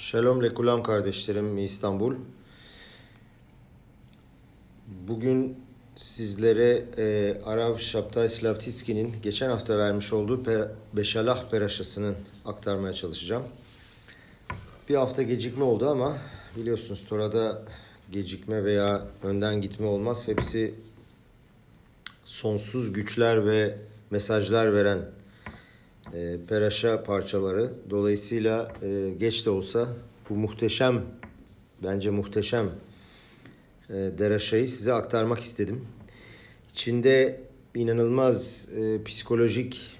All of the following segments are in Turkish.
Shalom lekulam kardeşlerim İstanbul. Bugün sizlere e, Arav Şaptay Slavtitski'nin geçen hafta vermiş olduğu per, Beşalah Peraşası'nın aktarmaya çalışacağım. Bir hafta gecikme oldu ama biliyorsunuz Tora'da gecikme veya önden gitme olmaz. Hepsi sonsuz güçler ve mesajlar veren e, peraşa parçaları. Dolayısıyla e, geç de olsa bu muhteşem, bence muhteşem e, deraşayı size aktarmak istedim. İçinde inanılmaz e, psikolojik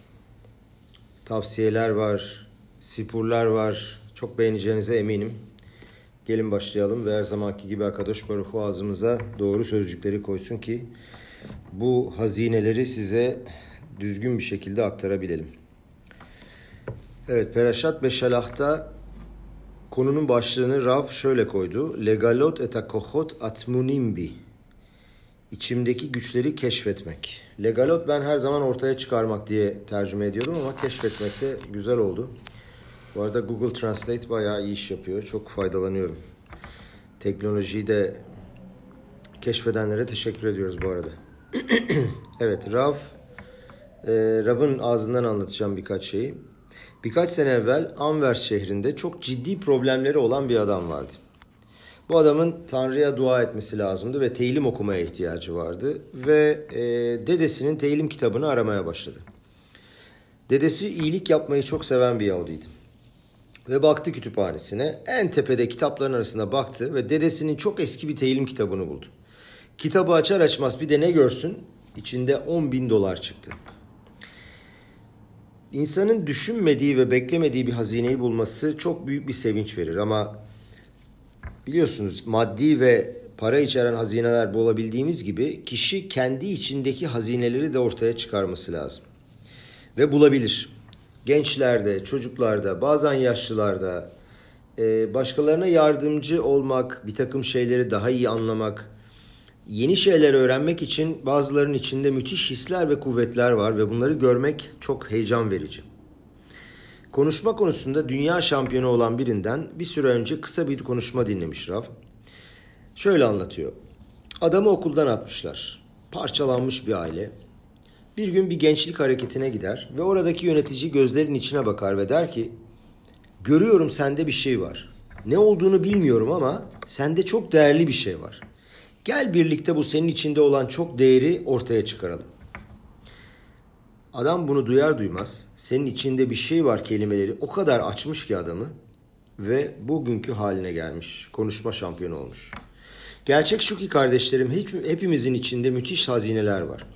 tavsiyeler var, sipurlar var. Çok beğeneceğinize eminim. Gelin başlayalım ve her zamanki gibi Akadosh Baruhu ağzımıza doğru sözcükleri koysun ki bu hazineleri size düzgün bir şekilde aktarabilelim. Evet, Peraşat Beşalah'ta konunun başlığını Rav şöyle koydu. Legalot etakohot atmunimbi. İçimdeki güçleri keşfetmek. Legalot ben her zaman ortaya çıkarmak diye tercüme ediyordum ama keşfetmek de güzel oldu. Bu arada Google Translate bayağı iyi iş yapıyor. Çok faydalanıyorum. Teknolojiyi de keşfedenlere teşekkür ediyoruz bu arada. evet, Rav, e, Rav'ın ağzından anlatacağım birkaç şeyi. Birkaç sene evvel Anvers şehrinde çok ciddi problemleri olan bir adam vardı. Bu adamın Tanrı'ya dua etmesi lazımdı ve teylim okumaya ihtiyacı vardı. Ve e, dedesinin teylim kitabını aramaya başladı. Dedesi iyilik yapmayı çok seven bir Yahudiydi. Ve baktı kütüphanesine. En tepede kitapların arasında baktı ve dedesinin çok eski bir teylim kitabını buldu. Kitabı açar açmaz bir de ne görsün? İçinde 10 bin dolar çıktı. İnsanın düşünmediği ve beklemediği bir hazineyi bulması çok büyük bir sevinç verir ama biliyorsunuz maddi ve para içeren hazineler bulabildiğimiz gibi kişi kendi içindeki hazineleri de ortaya çıkarması lazım. Ve bulabilir. Gençlerde, çocuklarda, bazen yaşlılarda başkalarına yardımcı olmak, bir takım şeyleri daha iyi anlamak, yeni şeyler öğrenmek için bazılarının içinde müthiş hisler ve kuvvetler var ve bunları görmek çok heyecan verici. Konuşma konusunda dünya şampiyonu olan birinden bir süre önce kısa bir konuşma dinlemiş Rav. Şöyle anlatıyor. Adamı okuldan atmışlar. Parçalanmış bir aile. Bir gün bir gençlik hareketine gider ve oradaki yönetici gözlerin içine bakar ve der ki Görüyorum sende bir şey var. Ne olduğunu bilmiyorum ama sende çok değerli bir şey var. Gel birlikte bu senin içinde olan çok değeri ortaya çıkaralım. Adam bunu duyar duymaz senin içinde bir şey var kelimeleri o kadar açmış ki adamı ve bugünkü haline gelmiş. Konuşma şampiyonu olmuş. Gerçek şu ki kardeşlerim hepimizin içinde müthiş hazineler var.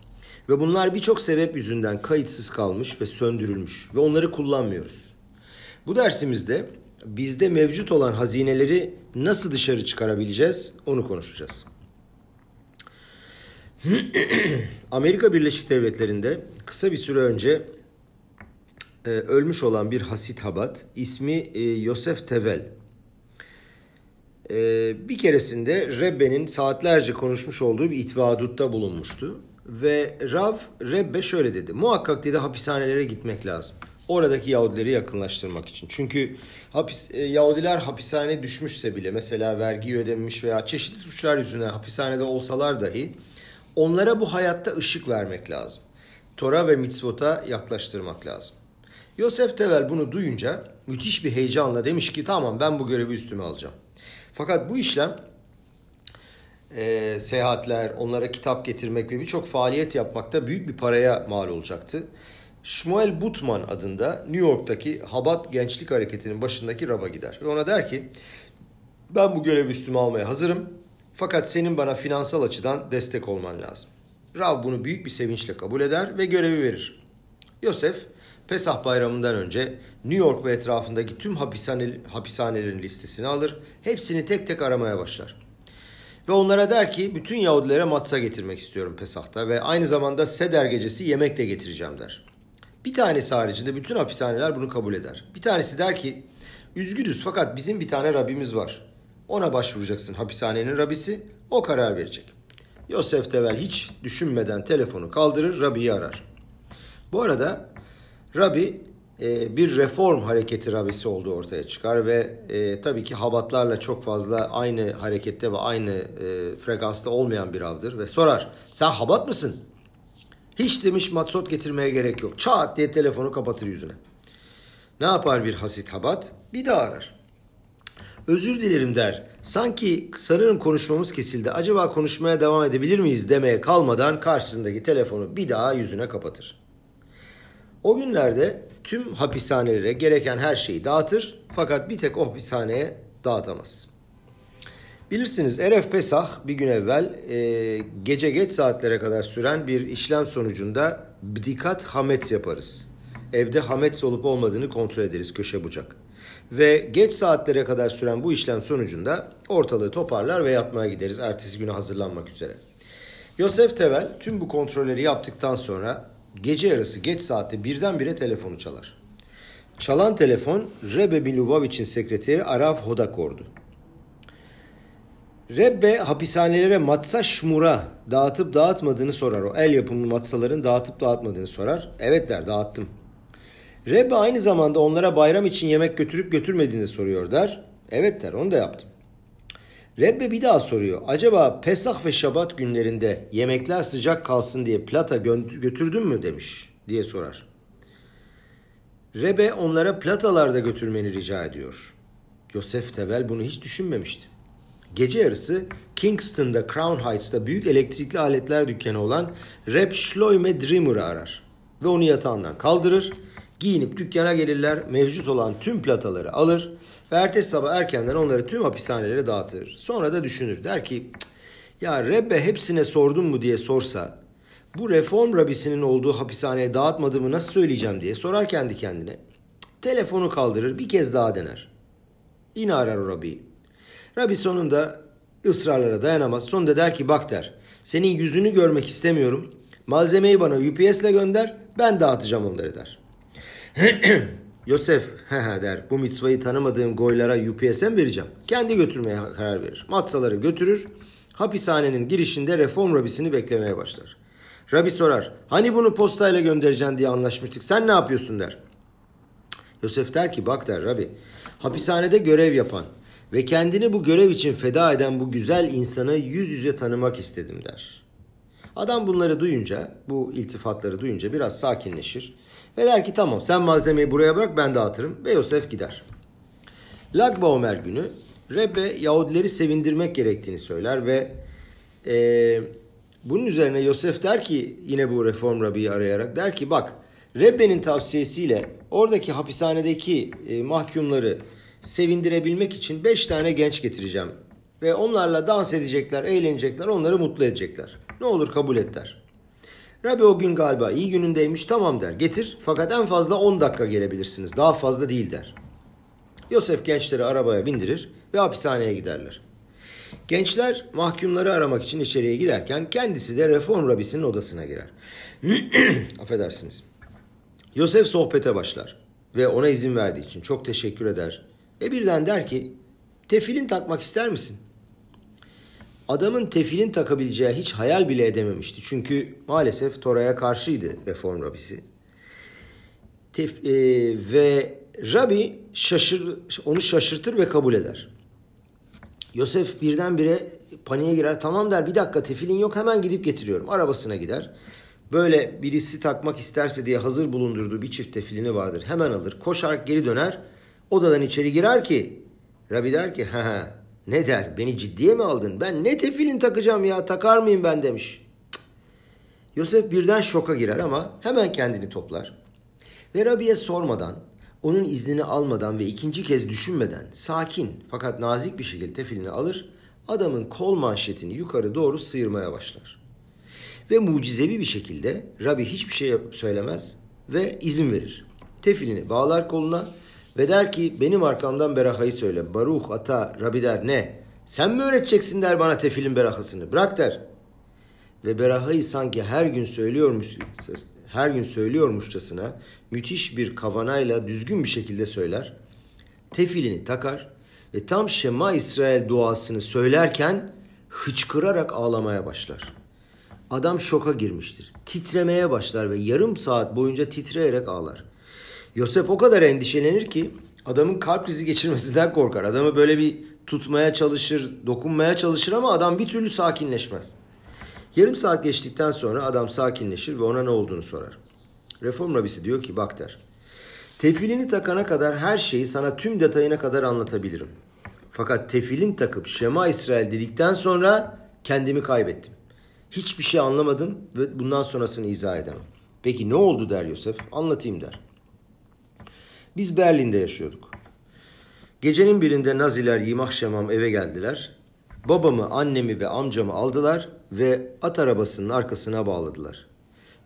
Ve bunlar birçok sebep yüzünden kayıtsız kalmış ve söndürülmüş ve onları kullanmıyoruz. Bu dersimizde bizde mevcut olan hazineleri nasıl dışarı çıkarabileceğiz onu konuşacağız. Amerika Birleşik Devletleri'nde kısa bir süre önce e, ölmüş olan bir Hasit Habat ismi e, Yosef Tevel. E, bir keresinde Rebbe'nin saatlerce konuşmuş olduğu bir itvadutta bulunmuştu. Ve Rav Rebbe şöyle dedi. Muhakkak dedi hapishanelere gitmek lazım. Oradaki Yahudileri yakınlaştırmak için. Çünkü hapis, e, Yahudiler hapishaneye düşmüşse bile mesela vergi ödememiş veya çeşitli suçlar yüzünden hapishanede olsalar dahi onlara bu hayatta ışık vermek lazım. Tora ve mitzvota yaklaştırmak lazım. Yosef Tevel bunu duyunca müthiş bir heyecanla demiş ki tamam ben bu görevi üstüme alacağım. Fakat bu işlem e, seyahatler, onlara kitap getirmek ve birçok faaliyet yapmakta büyük bir paraya mal olacaktı. Shmuel Butman adında New York'taki Habat Gençlik Hareketi'nin başındaki raba gider. Ve ona der ki ben bu görevi üstüme almaya hazırım. Fakat senin bana finansal açıdan destek olman lazım. Rav bunu büyük bir sevinçle kabul eder ve görevi verir. Yosef, Pesah bayramından önce New York ve etrafındaki tüm hapishane, hapishanelerin listesini alır, hepsini tek tek aramaya başlar. Ve onlara der ki bütün Yahudilere matza getirmek istiyorum Pesah'ta ve aynı zamanda Seder gecesi yemek de getireceğim der. Bir tanesi haricinde bütün hapishaneler bunu kabul eder. Bir tanesi der ki üzgünüz fakat bizim bir tane Rabbimiz var. Ona başvuracaksın hapishanenin Rabisi. O karar verecek. Yosef Tevel hiç düşünmeden telefonu kaldırır Rabbi'yi arar. Bu arada Rabbi e, bir reform hareketi rabisi olduğu ortaya çıkar ve e, tabii ki habatlarla çok fazla aynı harekette ve aynı e, frekansta olmayan bir avdır ve sorar sen habat mısın? Hiç demiş matsot getirmeye gerek yok. Çat diye telefonu kapatır yüzüne. Ne yapar bir hasit habat? Bir daha arar. Özür dilerim der. Sanki sanırım konuşmamız kesildi. Acaba konuşmaya devam edebilir miyiz demeye kalmadan karşısındaki telefonu bir daha yüzüne kapatır. O günlerde tüm hapishanelere gereken her şeyi dağıtır fakat bir tek o hapishaneye dağıtamaz. Bilirsiniz Eref Pesah bir gün evvel e, gece geç saatlere kadar süren bir işlem sonucunda bdikat hamets yaparız. Evde hamets olup olmadığını kontrol ederiz köşe bucak. Ve geç saatlere kadar süren bu işlem sonucunda ortalığı toparlar ve yatmaya gideriz ertesi güne hazırlanmak üzere. Yosef Tevel tüm bu kontrolleri yaptıktan sonra gece yarısı geç saatte birdenbire telefonu çalar. Çalan telefon Rebe Milubovich'in sekreteri Arav Hodakor'du. Rebbe hapishanelere matsa şmura dağıtıp dağıtmadığını sorar. O el yapımı matsaların dağıtıp dağıtmadığını sorar. Evet der dağıttım. Rebbe aynı zamanda onlara bayram için yemek götürüp götürmediğini soruyor der. Evet der onu da yaptım. Rebbe bir daha soruyor. Acaba Pesah ve Şabat günlerinde yemekler sıcak kalsın diye plata götürdün mü demiş diye sorar. Rebe onlara platalarda götürmeni rica ediyor. Yosef Tevel bunu hiç düşünmemişti. Gece yarısı Kingston'da Crown Heights'ta büyük elektrikli aletler dükkanı olan Reb Shloime Dreamer'ı arar. Ve onu yatağından kaldırır. Giyinip dükkana gelirler. Mevcut olan tüm plataları alır. Ve ertesi sabah erkenden onları tüm hapishanelere dağıtır. Sonra da düşünür. Der ki ya Rebbe hepsine sordun mu diye sorsa bu reform rabisinin olduğu hapishaneye dağıtmadığımı nasıl söyleyeceğim diye sorar kendi kendine. Telefonu kaldırır bir kez daha dener. Yine arar o rabiyi. Rabbi sonunda ısrarlara dayanamaz. Sonunda der ki bak der. Senin yüzünü görmek istemiyorum. Malzemeyi bana UPS ile gönder. Ben dağıtacağım onları der. Yosef der. Bu mitzvayı tanımadığım goylara UPS'e mi vereceğim? Kendi götürmeye karar verir. Matsaları götürür. Hapishanenin girişinde reform rabisini beklemeye başlar. Rabi sorar. Hani bunu postayla göndereceksin diye anlaşmıştık. Sen ne yapıyorsun der. Yosef der ki bak der Rabi. Hapishanede görev yapan, ve kendini bu görev için feda eden bu güzel insanı yüz yüze tanımak istedim der. Adam bunları duyunca, bu iltifatları duyunca biraz sakinleşir ve der ki tamam sen malzemeyi buraya bırak ben dağıtırım ve Yosef gider. Lag Baomer günü Rebbe Yahudileri sevindirmek gerektiğini söyler ve e, bunun üzerine Yosef der ki yine bu reform Rabbi'yi arayarak der ki bak Rebbe'nin tavsiyesiyle oradaki hapishanedeki e, mahkumları sevindirebilmek için beş tane genç getireceğim. Ve onlarla dans edecekler, eğlenecekler, onları mutlu edecekler. Ne olur kabul et der. Rabbi o gün galiba iyi günündeymiş tamam der. Getir fakat en fazla 10 dakika gelebilirsiniz. Daha fazla değil der. Yosef gençleri arabaya bindirir ve hapishaneye giderler. Gençler mahkumları aramak için içeriye giderken kendisi de reform rabisinin odasına girer. Affedersiniz. Yosef sohbete başlar ve ona izin verdiği için çok teşekkür eder. Ve birden der ki tefilin takmak ister misin? Adamın tefilin takabileceği hiç hayal bile edememişti. Çünkü maalesef Tora'ya karşıydı reform rabisi. Tef, e, ve Rabbi şaşır, onu şaşırtır ve kabul eder. Yosef birdenbire paniğe girer. Tamam der bir dakika tefilin yok hemen gidip getiriyorum. Arabasına gider. Böyle birisi takmak isterse diye hazır bulundurduğu bir çift tefilini vardır. Hemen alır. Koşarak geri döner Odadan içeri girer ki Rabbi der ki ha ne der beni ciddiye mi aldın? Ben ne tefilin takacağım ya takar mıyım ben demiş. Cık. Yosef birden şoka girer ama hemen kendini toplar. Ve Rabbi'ye sormadan, onun iznini almadan ve ikinci kez düşünmeden sakin fakat nazik bir şekilde tefilini alır, adamın kol manşetini yukarı doğru sıyırmaya başlar. Ve mucizevi bir şekilde Rabbi hiçbir şey söylemez ve izin verir. Tefilini bağlar koluna ve der ki benim arkamdan berahayı söyle. Baruch ata Rabbi der ne? Sen mi öğreteceksin der bana tefilin berahasını. Bırak der. Ve berahayı sanki her gün söylüyormuş her gün söylüyormuşçasına müthiş bir kavanayla düzgün bir şekilde söyler. Tefilini takar ve tam Şema İsrail duasını söylerken hıçkırarak ağlamaya başlar. Adam şoka girmiştir. Titremeye başlar ve yarım saat boyunca titreyerek ağlar. Yosef o kadar endişelenir ki adamın kalp krizi geçirmesinden korkar. Adamı böyle bir tutmaya çalışır, dokunmaya çalışır ama adam bir türlü sakinleşmez. Yarım saat geçtikten sonra adam sakinleşir ve ona ne olduğunu sorar. Reform rabisi diyor ki bak der. Tefilini takana kadar her şeyi sana tüm detayına kadar anlatabilirim. Fakat tefilin takıp Şema İsrail dedikten sonra kendimi kaybettim. Hiçbir şey anlamadım ve bundan sonrasını izah edemem. Peki ne oldu der Yosef? Anlatayım der. Biz Berlin'de yaşıyorduk. Gecenin birinde Naziler Yimah Şemam eve geldiler. Babamı, annemi ve amcamı aldılar ve at arabasının arkasına bağladılar.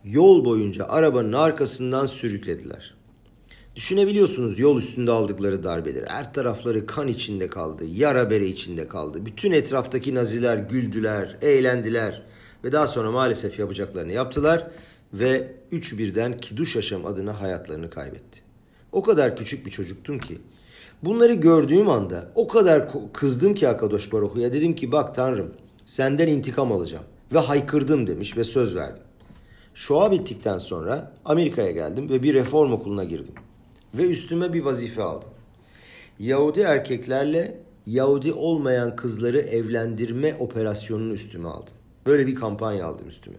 Yol boyunca arabanın arkasından sürüklediler. Düşünebiliyorsunuz yol üstünde aldıkları darbeleri. Her tarafları kan içinde kaldı, yara bere içinde kaldı. Bütün etraftaki naziler güldüler, eğlendiler ve daha sonra maalesef yapacaklarını yaptılar ve üç birden Kiduş Yaşam adına hayatlarını kaybetti. O kadar küçük bir çocuktum ki bunları gördüğüm anda o kadar kızdım ki Akadosh Baruhu'ya dedim ki bak Tanrım senden intikam alacağım ve haykırdım demiş ve söz verdim. Şoa bittikten sonra Amerika'ya geldim ve bir reform okuluna girdim ve üstüme bir vazife aldım. Yahudi erkeklerle Yahudi olmayan kızları evlendirme operasyonunu üstüme aldım. Böyle bir kampanya aldım üstüme.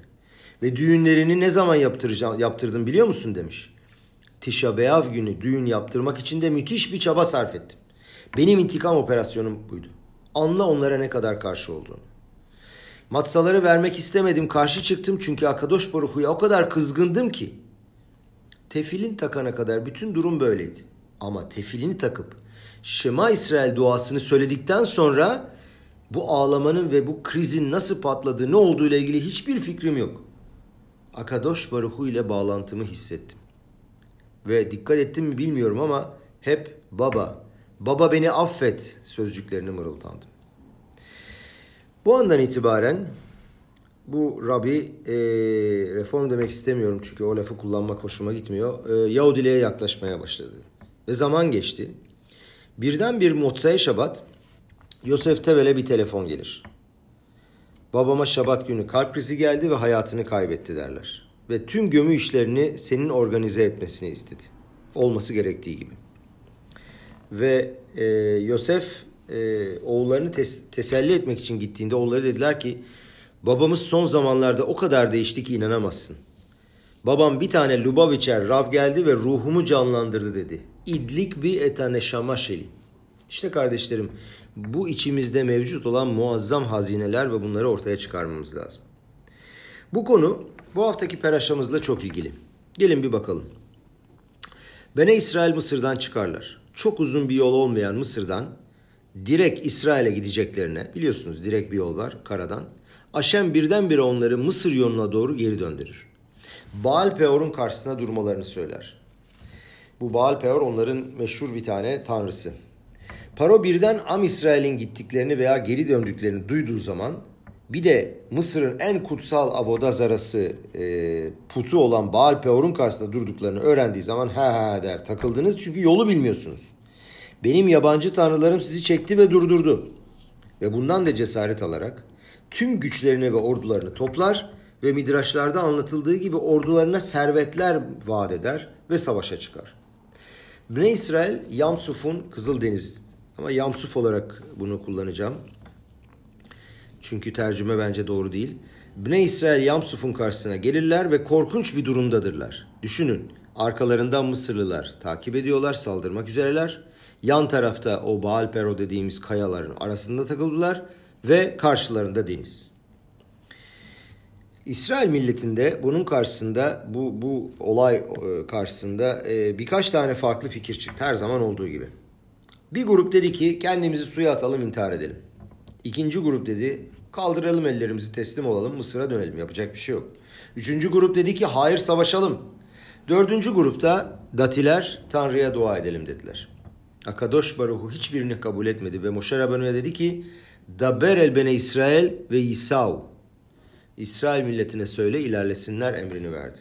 Ve düğünlerini ne zaman yaptıracağım, yaptırdım biliyor musun demiş. Tişa Beyav günü düğün yaptırmak için de müthiş bir çaba sarf ettim. Benim intikam operasyonum buydu. Anla onlara ne kadar karşı olduğunu. Matsaları vermek istemedim, karşı çıktım çünkü Akadosh Baruhu'ya o kadar kızgındım ki tefilin takana kadar bütün durum böyleydi. Ama tefilini takıp Şema İsrail duasını söyledikten sonra bu ağlamanın ve bu krizin nasıl patladığı ne olduğu ile ilgili hiçbir fikrim yok. Akadosh Baruhu ile bağlantımı hissettim. Ve dikkat ettim mi bilmiyorum ama hep baba, baba beni affet sözcüklerini mırıldandım. Bu andan itibaren bu Rabbi e, reform demek istemiyorum çünkü o lafı kullanmak hoşuma gitmiyor. E, Yahudiliğe yaklaşmaya başladı. Ve zaman geçti. Birden bir Motsay Şabat Yosef Tevel'e bir telefon gelir. Babama Şabat günü kalp krizi geldi ve hayatını kaybetti derler. Ve tüm gömü işlerini senin organize etmesini istedi. Olması gerektiği gibi. Ve e, Yosef e, oğullarını tes- teselli etmek için gittiğinde oğulları dediler ki Babamız son zamanlarda o kadar değişti ki inanamazsın. Babam bir tane Lubavitcher Rav geldi ve ruhumu canlandırdı dedi. İdlik bir etane şamaşeli. İşte kardeşlerim bu içimizde mevcut olan muazzam hazineler ve bunları ortaya çıkarmamız lazım. Bu konu bu haftaki peraşamızla çok ilgili. Gelin bir bakalım. Bene İsrail Mısır'dan çıkarlar. Çok uzun bir yol olmayan Mısır'dan direkt İsrail'e gideceklerine biliyorsunuz direkt bir yol var karadan. Aşem birdenbire onları Mısır yoluna doğru geri döndürür. Baal Peor'un karşısına durmalarını söyler. Bu Baal Peor onların meşhur bir tane tanrısı. Paro birden Am İsrail'in gittiklerini veya geri döndüklerini duyduğu zaman bir de Mısır'ın en kutsal abodazarası e, putu olan Baal Peor'un karşısında durduklarını öğrendiği zaman ha ha der takıldınız çünkü yolu bilmiyorsunuz. Benim yabancı tanrılarım sizi çekti ve durdurdu. Ve bundan da cesaret alarak tüm güçlerini ve ordularını toplar ve midraşlarda anlatıldığı gibi ordularına servetler vaat eder ve savaşa çıkar. Bne İsrail Yamsuf'un Kızıldeniz ama Yamsuf olarak bunu kullanacağım. Çünkü tercüme bence doğru değil. Bne İsrail Yamsuf'un karşısına gelirler ve korkunç bir durumdadırlar. Düşünün arkalarından Mısırlılar takip ediyorlar saldırmak üzereler. Yan tarafta o Baal Pero dediğimiz kayaların arasında takıldılar ve karşılarında deniz. İsrail milletinde bunun karşısında bu bu olay e, karşısında e, birkaç tane farklı fikir çıktı her zaman olduğu gibi. Bir grup dedi ki kendimizi suya atalım intihar edelim. İkinci grup dedi kaldıralım ellerimizi teslim olalım Mısır'a dönelim yapacak bir şey yok. Üçüncü grup dedi ki hayır savaşalım. Dördüncü grupta datiler Tanrı'ya dua edelim dediler. Akadosh Baruhu hiçbirini kabul etmedi ve Moşe Rabbani'ye dedi ki Daber el bene İsrail ve İsav. İsrail milletine söyle ilerlesinler emrini verdi.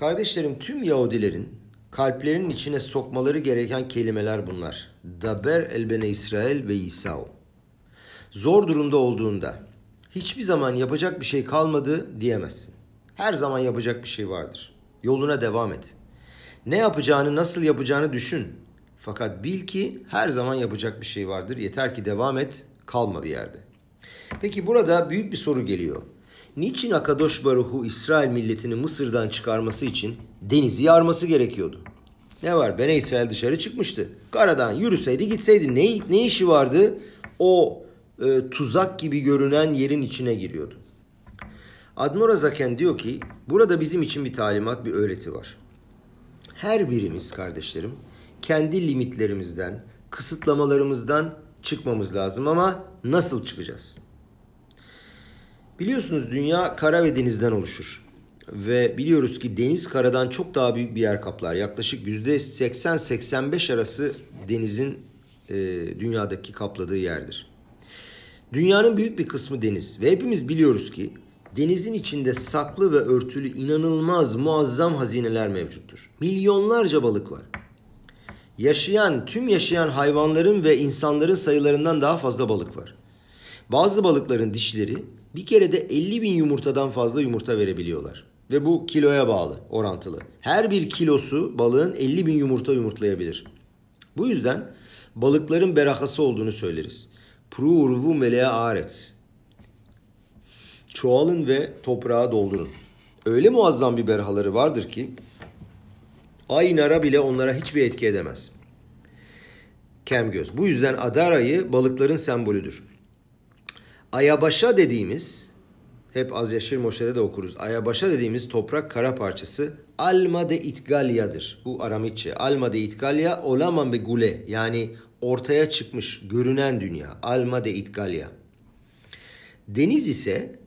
Kardeşlerim tüm Yahudilerin kalplerinin içine sokmaları gereken kelimeler bunlar. Daber el bene İsrail ve İsav. Zor durumda olduğunda hiçbir zaman yapacak bir şey kalmadı diyemezsin. Her zaman yapacak bir şey vardır. Yoluna devam et. Ne yapacağını, nasıl yapacağını düşün. Fakat bil ki her zaman yapacak bir şey vardır. Yeter ki devam et, kalma bir yerde. Peki burada büyük bir soru geliyor. Niçin Akadosh Baruhu İsrail milletini Mısır'dan çıkarması için denizi yarması gerekiyordu? Ne var? Bene İsrail dışarı çıkmıştı. Karadan yürüseydi gitseydi ne, ne işi vardı? O e, tuzak gibi görünen yerin içine giriyordu. Admor Zaken diyor ki burada bizim için bir talimat, bir öğreti var. Her birimiz kardeşlerim kendi limitlerimizden, kısıtlamalarımızdan çıkmamız lazım ama nasıl çıkacağız? Biliyorsunuz dünya kara ve denizden oluşur. Ve biliyoruz ki deniz karadan çok daha büyük bir yer kaplar. Yaklaşık %80-85 arası denizin e, dünyadaki kapladığı yerdir. Dünyanın büyük bir kısmı deniz ve hepimiz biliyoruz ki denizin içinde saklı ve örtülü inanılmaz muazzam hazineler mevcuttur. Milyonlarca balık var. Yaşayan, tüm yaşayan hayvanların ve insanların sayılarından daha fazla balık var. Bazı balıkların dişleri bir kere de 50 bin yumurtadan fazla yumurta verebiliyorlar. Ve bu kiloya bağlı, orantılı. Her bir kilosu balığın 50 bin yumurta yumurtlayabilir. Bu yüzden balıkların berakası olduğunu söyleriz. Pruurvu melea aretz. Çoğalın ve toprağa doldurun. Öyle muazzam bir berahaları vardır ki ay nara bile onlara hiçbir etki edemez. Kem göz. Bu yüzden Adar ayı balıkların sembolüdür. Ayabaşa dediğimiz hep Az Yaşır Moşe'de de okuruz. Ayabaşa dediğimiz toprak kara parçası Alma de Itgalya'dır. Bu Aramitçe. Alma de Itgalya olaman be gule yani ortaya çıkmış görünen dünya. Alma de Itgalya. Deniz ise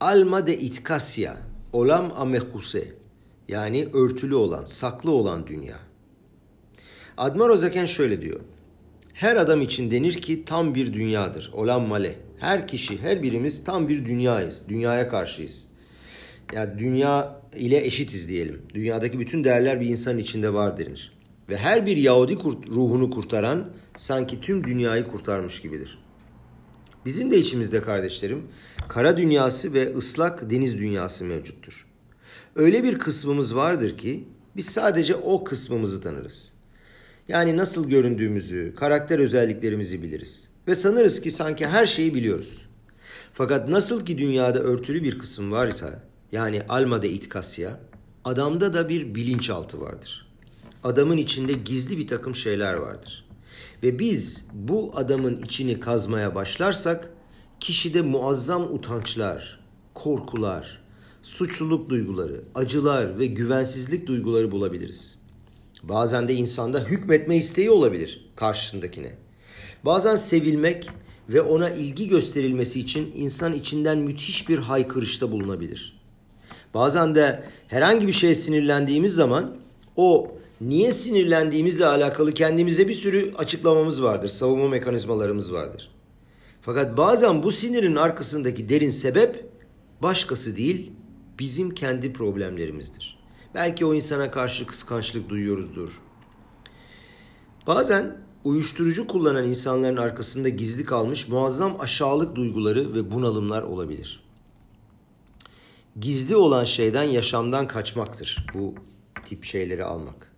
Alma de Itkasya. Olam amehuse. Yani örtülü olan, saklı olan dünya. Admar Ozaken şöyle diyor. Her adam için denir ki tam bir dünyadır. Olan male. Her kişi, her birimiz tam bir dünyayız. Dünyaya karşıyız. Yani dünya ile eşitiz diyelim. Dünyadaki bütün değerler bir insanın içinde var denir. Ve her bir Yahudi kurt, ruhunu kurtaran sanki tüm dünyayı kurtarmış gibidir. Bizim de içimizde kardeşlerim kara dünyası ve ıslak deniz dünyası mevcuttur. Öyle bir kısmımız vardır ki biz sadece o kısmımızı tanırız. Yani nasıl göründüğümüzü, karakter özelliklerimizi biliriz. Ve sanırız ki sanki her şeyi biliyoruz. Fakat nasıl ki dünyada örtülü bir kısım varsa, yani almada itkasya, adamda da bir bilinçaltı vardır. Adamın içinde gizli bir takım şeyler vardır. Ve biz bu adamın içini kazmaya başlarsak, kişide muazzam utançlar, korkular, suçluluk duyguları, acılar ve güvensizlik duyguları bulabiliriz. Bazen de insanda hükmetme isteği olabilir karşısındakine. Bazen sevilmek ve ona ilgi gösterilmesi için insan içinden müthiş bir haykırışta bulunabilir. Bazen de herhangi bir şeye sinirlendiğimiz zaman o niye sinirlendiğimizle alakalı kendimize bir sürü açıklamamız vardır, savunma mekanizmalarımız vardır. Fakat bazen bu sinirin arkasındaki derin sebep başkası değil, bizim kendi problemlerimizdir. Belki o insana karşı kıskançlık duyuyoruzdur. Bazen uyuşturucu kullanan insanların arkasında gizli kalmış muazzam aşağılık duyguları ve bunalımlar olabilir. Gizli olan şeyden yaşamdan kaçmaktır bu tip şeyleri almak.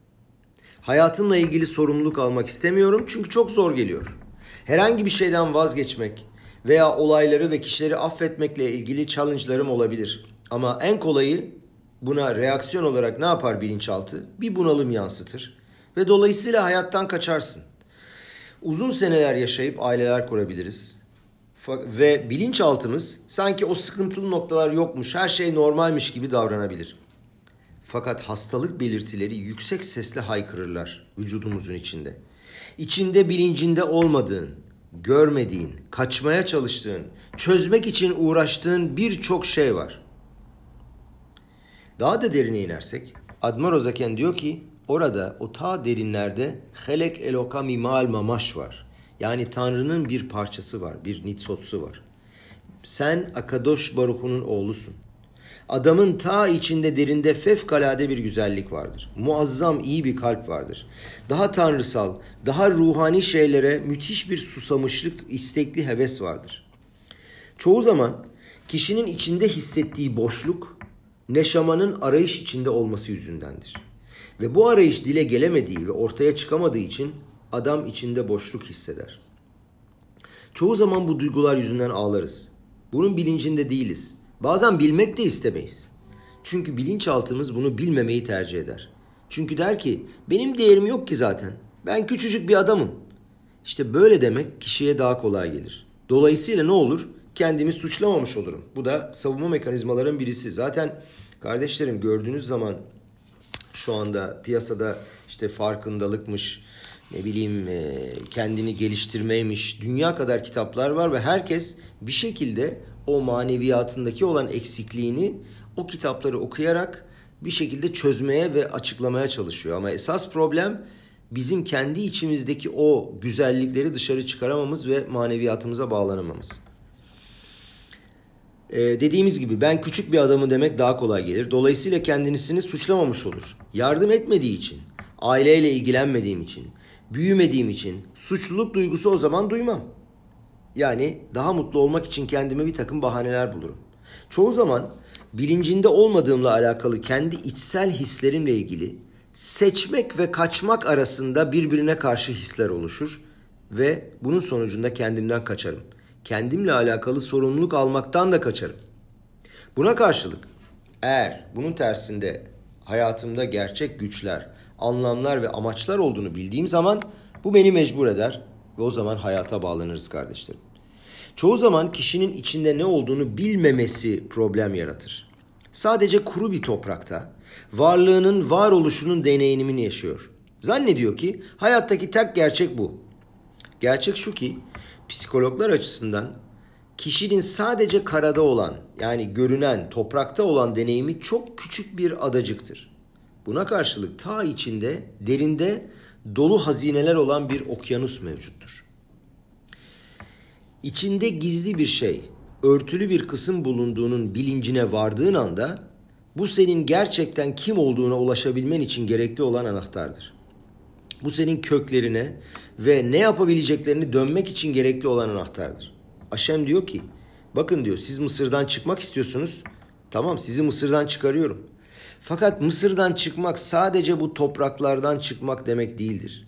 Hayatımla ilgili sorumluluk almak istemiyorum çünkü çok zor geliyor. Herhangi bir şeyden vazgeçmek veya olayları ve kişileri affetmekle ilgili challenge'larım olabilir. Ama en kolayı buna reaksiyon olarak ne yapar bilinçaltı? Bir bunalım yansıtır ve dolayısıyla hayattan kaçarsın. Uzun seneler yaşayıp aileler kurabiliriz. Ve bilinçaltımız sanki o sıkıntılı noktalar yokmuş, her şey normalmiş gibi davranabilir. Fakat hastalık belirtileri yüksek sesle haykırırlar vücudumuzun içinde. İçinde bilincinde olmadığın, görmediğin, kaçmaya çalıştığın, çözmek için uğraştığın birçok şey var. Daha da derine inersek Admar Ozaken diyor ki orada o ta derinlerde helek eloka mimal mamaş var. Yani Tanrı'nın bir parçası var, bir nitsotsu var. Sen Akadosh Baruch'un oğlusun. Adamın ta içinde derinde fevkalade bir güzellik vardır. Muazzam iyi bir kalp vardır. Daha tanrısal, daha ruhani şeylere müthiş bir susamışlık, istekli heves vardır. Çoğu zaman kişinin içinde hissettiği boşluk neşamanın arayış içinde olması yüzündendir. Ve bu arayış dile gelemediği ve ortaya çıkamadığı için adam içinde boşluk hisseder. Çoğu zaman bu duygular yüzünden ağlarız. Bunun bilincinde değiliz. Bazen bilmek de istemeyiz. Çünkü bilinçaltımız bunu bilmemeyi tercih eder. Çünkü der ki benim değerim yok ki zaten. Ben küçücük bir adamım. İşte böyle demek kişiye daha kolay gelir. Dolayısıyla ne olur? Kendimi suçlamamış olurum. Bu da savunma mekanizmaların birisi. Zaten kardeşlerim gördüğünüz zaman şu anda piyasada işte farkındalıkmış, ne bileyim e, kendini geliştirmeymiş, dünya kadar kitaplar var ve herkes bir şekilde o maneviyatındaki olan eksikliğini o kitapları okuyarak bir şekilde çözmeye ve açıklamaya çalışıyor. Ama esas problem bizim kendi içimizdeki o güzellikleri dışarı çıkaramamız ve maneviyatımıza bağlanamamız. Ee, dediğimiz gibi ben küçük bir adamı demek daha kolay gelir. Dolayısıyla kendisini suçlamamış olur. Yardım etmediği için, aileyle ilgilenmediğim için, büyümediğim için suçluluk duygusu o zaman duymam. Yani daha mutlu olmak için kendime bir takım bahaneler bulurum. Çoğu zaman bilincinde olmadığımla alakalı kendi içsel hislerimle ilgili seçmek ve kaçmak arasında birbirine karşı hisler oluşur ve bunun sonucunda kendimden kaçarım. Kendimle alakalı sorumluluk almaktan da kaçarım. Buna karşılık eğer bunun tersinde hayatımda gerçek güçler, anlamlar ve amaçlar olduğunu bildiğim zaman bu beni mecbur eder ve o zaman hayata bağlanırız kardeşlerim. Çoğu zaman kişinin içinde ne olduğunu bilmemesi problem yaratır. Sadece kuru bir toprakta varlığının varoluşunun deneyimini yaşıyor. Zannediyor ki hayattaki tek gerçek bu. Gerçek şu ki psikologlar açısından kişinin sadece karada olan yani görünen toprakta olan deneyimi çok küçük bir adacıktır. Buna karşılık ta içinde derinde dolu hazineler olan bir okyanus mevcuttur. İçinde gizli bir şey, örtülü bir kısım bulunduğunun bilincine vardığın anda bu senin gerçekten kim olduğuna ulaşabilmen için gerekli olan anahtardır. Bu senin köklerine ve ne yapabileceklerini dönmek için gerekli olan anahtardır. Aşem diyor ki, bakın diyor siz Mısır'dan çıkmak istiyorsunuz. Tamam sizi Mısır'dan çıkarıyorum. Fakat Mısır'dan çıkmak sadece bu topraklardan çıkmak demek değildir.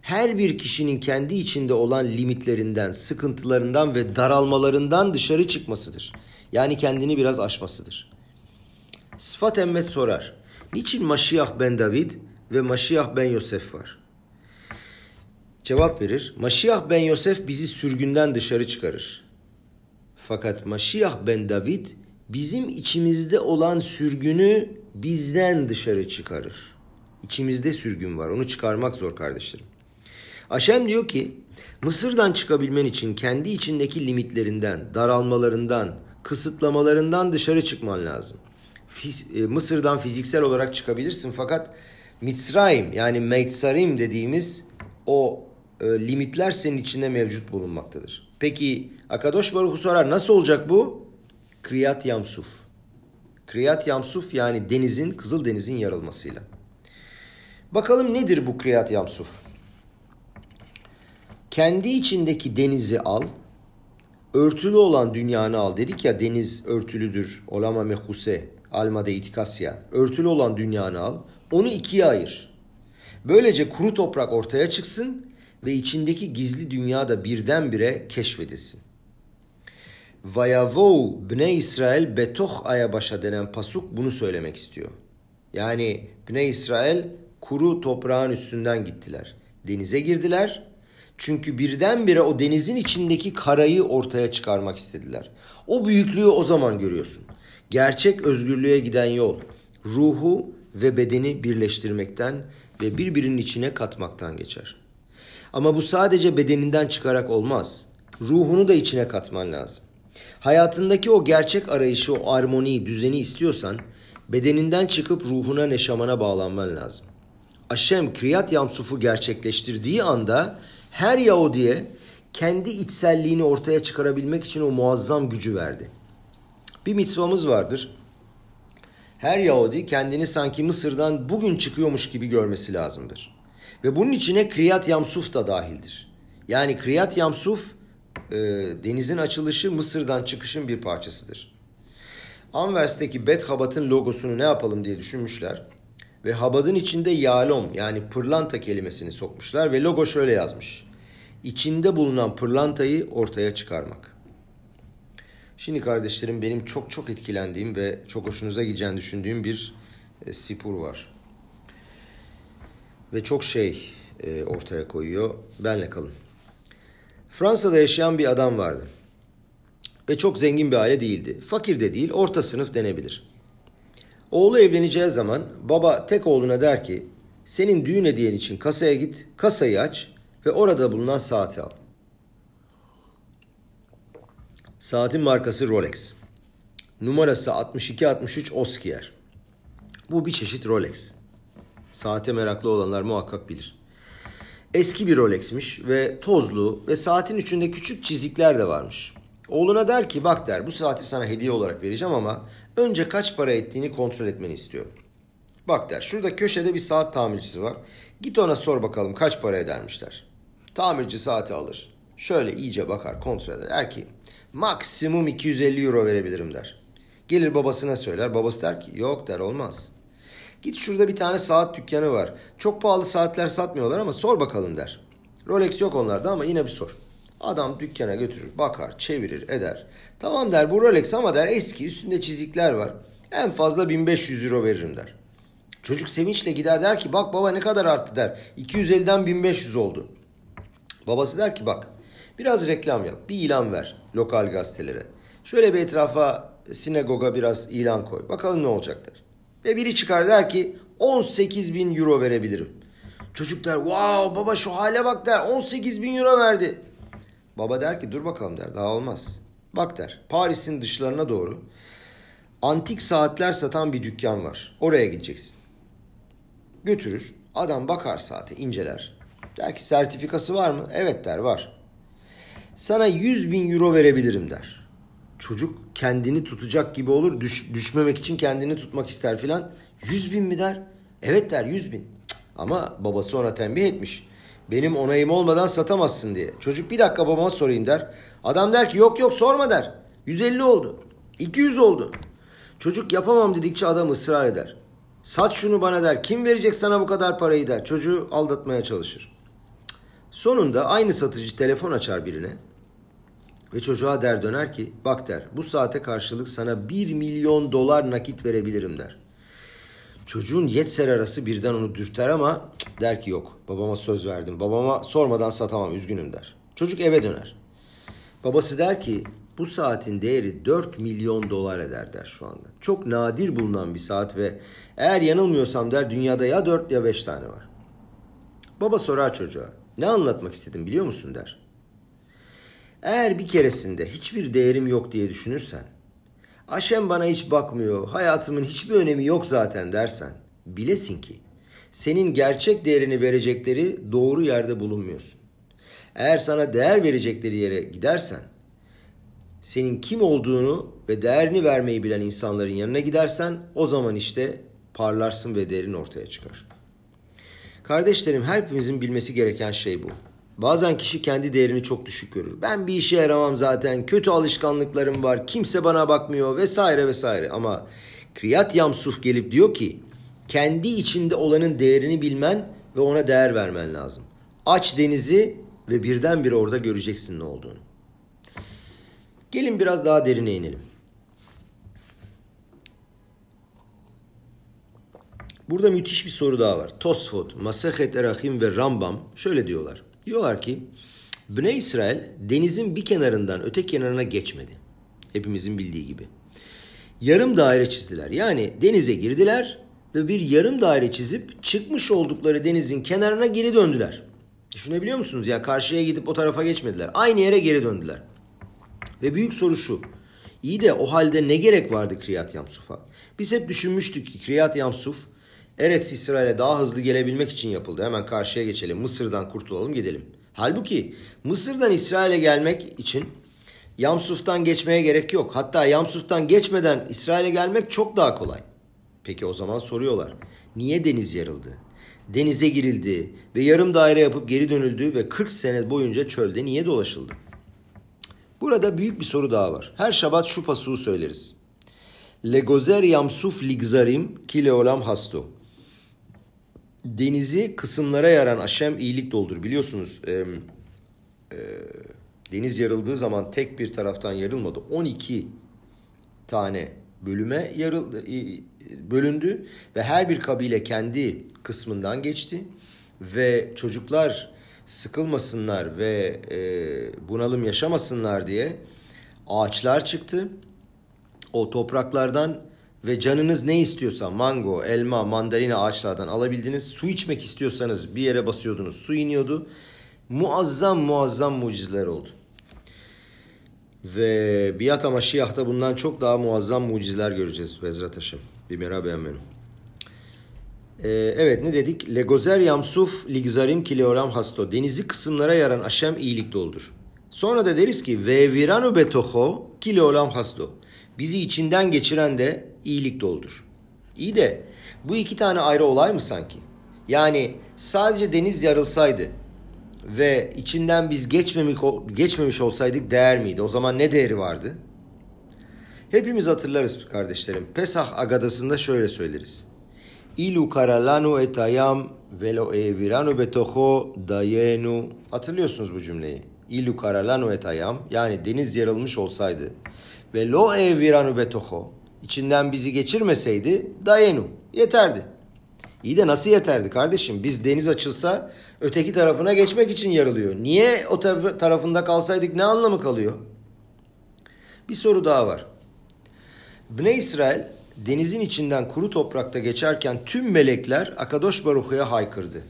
Her bir kişinin kendi içinde olan limitlerinden, sıkıntılarından ve daralmalarından dışarı çıkmasıdır. Yani kendini biraz aşmasıdır. Sıfat emmet sorar. Niçin Maşiyah ben David ve Maşiyah ben Yosef var? Cevap verir. Maşiyah ben Yosef bizi sürgünden dışarı çıkarır. Fakat Maşiyah ben David bizim içimizde olan sürgünü bizden dışarı çıkarır. İçimizde sürgün var. Onu çıkarmak zor kardeşlerim. Aşem diyor ki Mısır'dan çıkabilmen için kendi içindeki limitlerinden, daralmalarından, kısıtlamalarından dışarı çıkman lazım. E, Mısır'dan fiziksel olarak çıkabilirsin fakat Mitzrayim yani Meitsarim dediğimiz o limitler senin içinde mevcut bulunmaktadır. Peki Akadosh Baruhu sorar nasıl olacak bu? Kriyat Yamsuf. Kriyat Yamsuf yani denizin, Kızıl Deniz'in yarılmasıyla. Bakalım nedir bu Kriyat Yamsuf? Kendi içindeki denizi al, örtülü olan dünyanı al. Dedik ya deniz örtülüdür. Olama mehuse, almade itikasya. Örtülü olan dünyanı al. Onu ikiye ayır. Böylece kuru toprak ortaya çıksın ve içindeki gizli dünya da birdenbire keşfedilsin. Vayavou Bne İsrail betoh aya başa denen pasuk bunu söylemek istiyor. Yani Bne İsrail kuru toprağın üstünden gittiler. Denize girdiler. Çünkü birdenbire o denizin içindeki karayı ortaya çıkarmak istediler. O büyüklüğü o zaman görüyorsun. Gerçek özgürlüğe giden yol ruhu ve bedeni birleştirmekten ve birbirinin içine katmaktan geçer. Ama bu sadece bedeninden çıkarak olmaz. Ruhunu da içine katman lazım. Hayatındaki o gerçek arayışı, o armoniyi, düzeni istiyorsan bedeninden çıkıp ruhuna, neşamana bağlanman lazım. Aşem Kriyat Yamsuf'u gerçekleştirdiği anda her Yahudi'ye kendi içselliğini ortaya çıkarabilmek için o muazzam gücü verdi. Bir mitvamız vardır. Her Yahudi kendini sanki Mısır'dan bugün çıkıyormuş gibi görmesi lazımdır. Ve bunun içine Kriyat Yamsuf da dahildir. Yani Kriyat Yamsuf e, denizin açılışı Mısır'dan çıkışın bir parçasıdır. Anvers'teki Bet Habat'ın logosunu ne yapalım diye düşünmüşler. ve habadın içinde yalom yani pırlanta kelimesini sokmuşlar ve logo şöyle yazmış. İçinde bulunan pırlantayı ortaya çıkarmak. Şimdi kardeşlerim benim çok çok etkilendiğim ve çok hoşunuza gideceğini düşündüğüm bir e, sipur var. Ve çok şey e, ortaya koyuyor. Benle kalın. Fransa'da yaşayan bir adam vardı. Ve çok zengin bir aile değildi. Fakir de değil, orta sınıf denebilir. Oğlu evleneceği zaman baba tek oğluna der ki senin düğün hediyen için kasaya git, kasayı aç ve orada bulunan saati al. Saatin markası Rolex. Numarası 6263 Oskier. Bu bir çeşit Rolex. Saate meraklı olanlar muhakkak bilir. Eski bir Rolex'miş ve tozlu ve saatin içinde küçük çizikler de varmış. Oğluna der ki bak der bu saati sana hediye olarak vereceğim ama önce kaç para ettiğini kontrol etmeni istiyorum. Bak der şurada köşede bir saat tamircisi var. Git ona sor bakalım kaç para edermişler. Tamirci saati alır. Şöyle iyice bakar kontrol eder. Der ki maksimum 250 euro verebilirim der. Gelir babasına söyler. Babası der ki yok der olmaz. Git şurada bir tane saat dükkanı var. Çok pahalı saatler satmıyorlar ama sor bakalım der. Rolex yok onlarda ama yine bir sor. Adam dükkana götürür, bakar, çevirir, eder. Tamam der bu Rolex ama der eski üstünde çizikler var. En fazla 1500 euro veririm der. Çocuk sevinçle gider der ki bak baba ne kadar arttı der. 250'den 1500 oldu. Babası der ki bak biraz reklam yap. Bir ilan ver lokal gazetelere. Şöyle bir etrafa sinagoga biraz ilan koy. Bakalım ne olacak der. Ve biri çıkar der ki 18 bin euro verebilirim. Çocuk der wow baba şu hale bak der 18 bin euro verdi. Baba der ki dur bakalım der daha olmaz. Bak der Paris'in dışlarına doğru antik saatler satan bir dükkan var. Oraya gideceksin. Götürür. Adam bakar saate inceler. Der ki sertifikası var mı? Evet der var. Sana 100 bin euro verebilirim der. Çocuk kendini tutacak gibi olur. Düş, düşmemek için kendini tutmak ister filan. 100 bin mi der? Evet der 100 bin. Ama babası ona tembih etmiş. Benim onayım olmadan satamazsın diye. Çocuk bir dakika babama sorayım der. Adam der ki yok yok sorma der. 150 oldu. 200 oldu. Çocuk yapamam dedikçe adam ısrar eder. Sat şunu bana der. Kim verecek sana bu kadar parayı der. Çocuğu aldatmaya çalışır. Sonunda aynı satıcı telefon açar birine. Ve çocuğa der döner ki bak der bu saate karşılık sana 1 milyon dolar nakit verebilirim der. Çocuğun yetser arası birden onu dürter ama der ki yok babama söz verdim babama sormadan satamam üzgünüm der. Çocuk eve döner. Babası der ki bu saatin değeri 4 milyon dolar eder der şu anda. Çok nadir bulunan bir saat ve eğer yanılmıyorsam der dünyada ya 4 ya 5 tane var. Baba sorar çocuğa ne anlatmak istedim biliyor musun der. Eğer bir keresinde hiçbir değerim yok diye düşünürsen, Aşem bana hiç bakmıyor, hayatımın hiçbir önemi yok zaten dersen, bilesin ki senin gerçek değerini verecekleri doğru yerde bulunmuyorsun. Eğer sana değer verecekleri yere gidersen, senin kim olduğunu ve değerini vermeyi bilen insanların yanına gidersen o zaman işte parlarsın ve değerin ortaya çıkar. Kardeşlerim hepimizin bilmesi gereken şey bu. Bazen kişi kendi değerini çok düşük görür. Ben bir işe yaramam zaten, kötü alışkanlıklarım var, kimse bana bakmıyor vesaire vesaire. Ama Kriyat Yamsuf gelip diyor ki kendi içinde olanın değerini bilmen ve ona değer vermen lazım. Aç denizi ve birdenbire orada göreceksin ne olduğunu. Gelin biraz daha derine inelim. Burada müthiş bir soru daha var. Tosfot, Masehet Erahim ve Rambam şöyle diyorlar. Diyorlar ki Bne İsrail denizin bir kenarından öte kenarına geçmedi. Hepimizin bildiği gibi. Yarım daire çizdiler. Yani denize girdiler ve bir yarım daire çizip çıkmış oldukları denizin kenarına geri döndüler. Düşünebiliyor musunuz? Yani karşıya gidip o tarafa geçmediler. Aynı yere geri döndüler. Ve büyük soru şu. İyi de o halde ne gerek vardı Kriyat Yamsuf'a? Biz hep düşünmüştük ki Kriyat Yamsuf Eretz İsrail'e daha hızlı gelebilmek için yapıldı. Hemen karşıya geçelim. Mısır'dan kurtulalım gidelim. Halbuki Mısır'dan İsrail'e gelmek için Yamsuf'tan geçmeye gerek yok. Hatta Yamsuf'tan geçmeden İsrail'e gelmek çok daha kolay. Peki o zaman soruyorlar. Niye deniz yarıldı? Denize girildi ve yarım daire yapıp geri dönüldü ve 40 sene boyunca çölde niye dolaşıldı? Burada büyük bir soru daha var. Her şabat şu pasuğu söyleriz. Legozer yamsuf ligzarim ki leolam hasto. Denizi kısımlara yaran Aşem iyilik doldur. Biliyorsunuz e, e, deniz yarıldığı zaman tek bir taraftan yarılmadı. 12 tane bölüme yarıldı, bölündü ve her bir kabile kendi kısmından geçti ve çocuklar sıkılmasınlar ve e, bunalım yaşamasınlar diye ağaçlar çıktı. O topraklardan ve canınız ne istiyorsa mango, elma, mandalina ağaçlardan alabildiniz. Su içmek istiyorsanız bir yere basıyordunuz su iniyordu. Muazzam muazzam mucizeler oldu. Ve Biat Maşiyah'ta bundan çok daha muazzam mucizeler göreceğiz Bezrat Haşem. Bir merhaba benim. Ee, evet ne dedik? Legozer yamsuf ligzarim kileoram hasto. Denizi kısımlara yaran aşem iyilik doldur. Sonra da deriz ki ve viranu betoho kileoram hasto. Bizi içinden geçiren de iyilik doldur. İyi de bu iki tane ayrı olay mı sanki? Yani sadece deniz yarılsaydı ve içinden biz geçmemiş, geçmemiş olsaydık değer miydi? O zaman ne değeri vardı? Hepimiz hatırlarız kardeşlerim. Pesah Agadası'nda şöyle söyleriz. İlu karalanu etayam velo eviranu betoho dayenu. Hatırlıyorsunuz bu cümleyi. İlu karalanu etayam yani deniz yarılmış olsaydı ve lo eviranu betoho içinden bizi geçirmeseydi dayenu yeterdi. İyi de nasıl yeterdi kardeşim? Biz deniz açılsa öteki tarafına geçmek için yarılıyor. Niye o tarafında kalsaydık ne anlamı kalıyor? Bir soru daha var. Bne İsrail denizin içinden kuru toprakta geçerken tüm melekler Akadosh Baruch'ya haykırdı.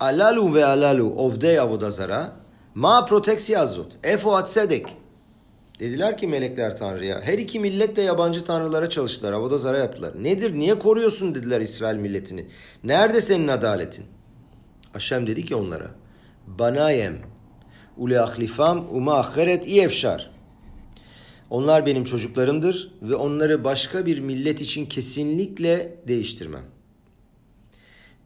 Alalu ve alalu ovdey avodazara ma proteksiyazot efo atsedek Dediler ki melekler Tanrı'ya. Her iki millet de yabancı tanrılara çalıştılar. Havada zara yaptılar. Nedir? Niye koruyorsun dediler İsrail milletini. Nerede senin adaletin? Aşem dedi ki onlara. Banayem. Ule ahlifam uma aheret iyefşar. Onlar benim çocuklarımdır ve onları başka bir millet için kesinlikle değiştirmem.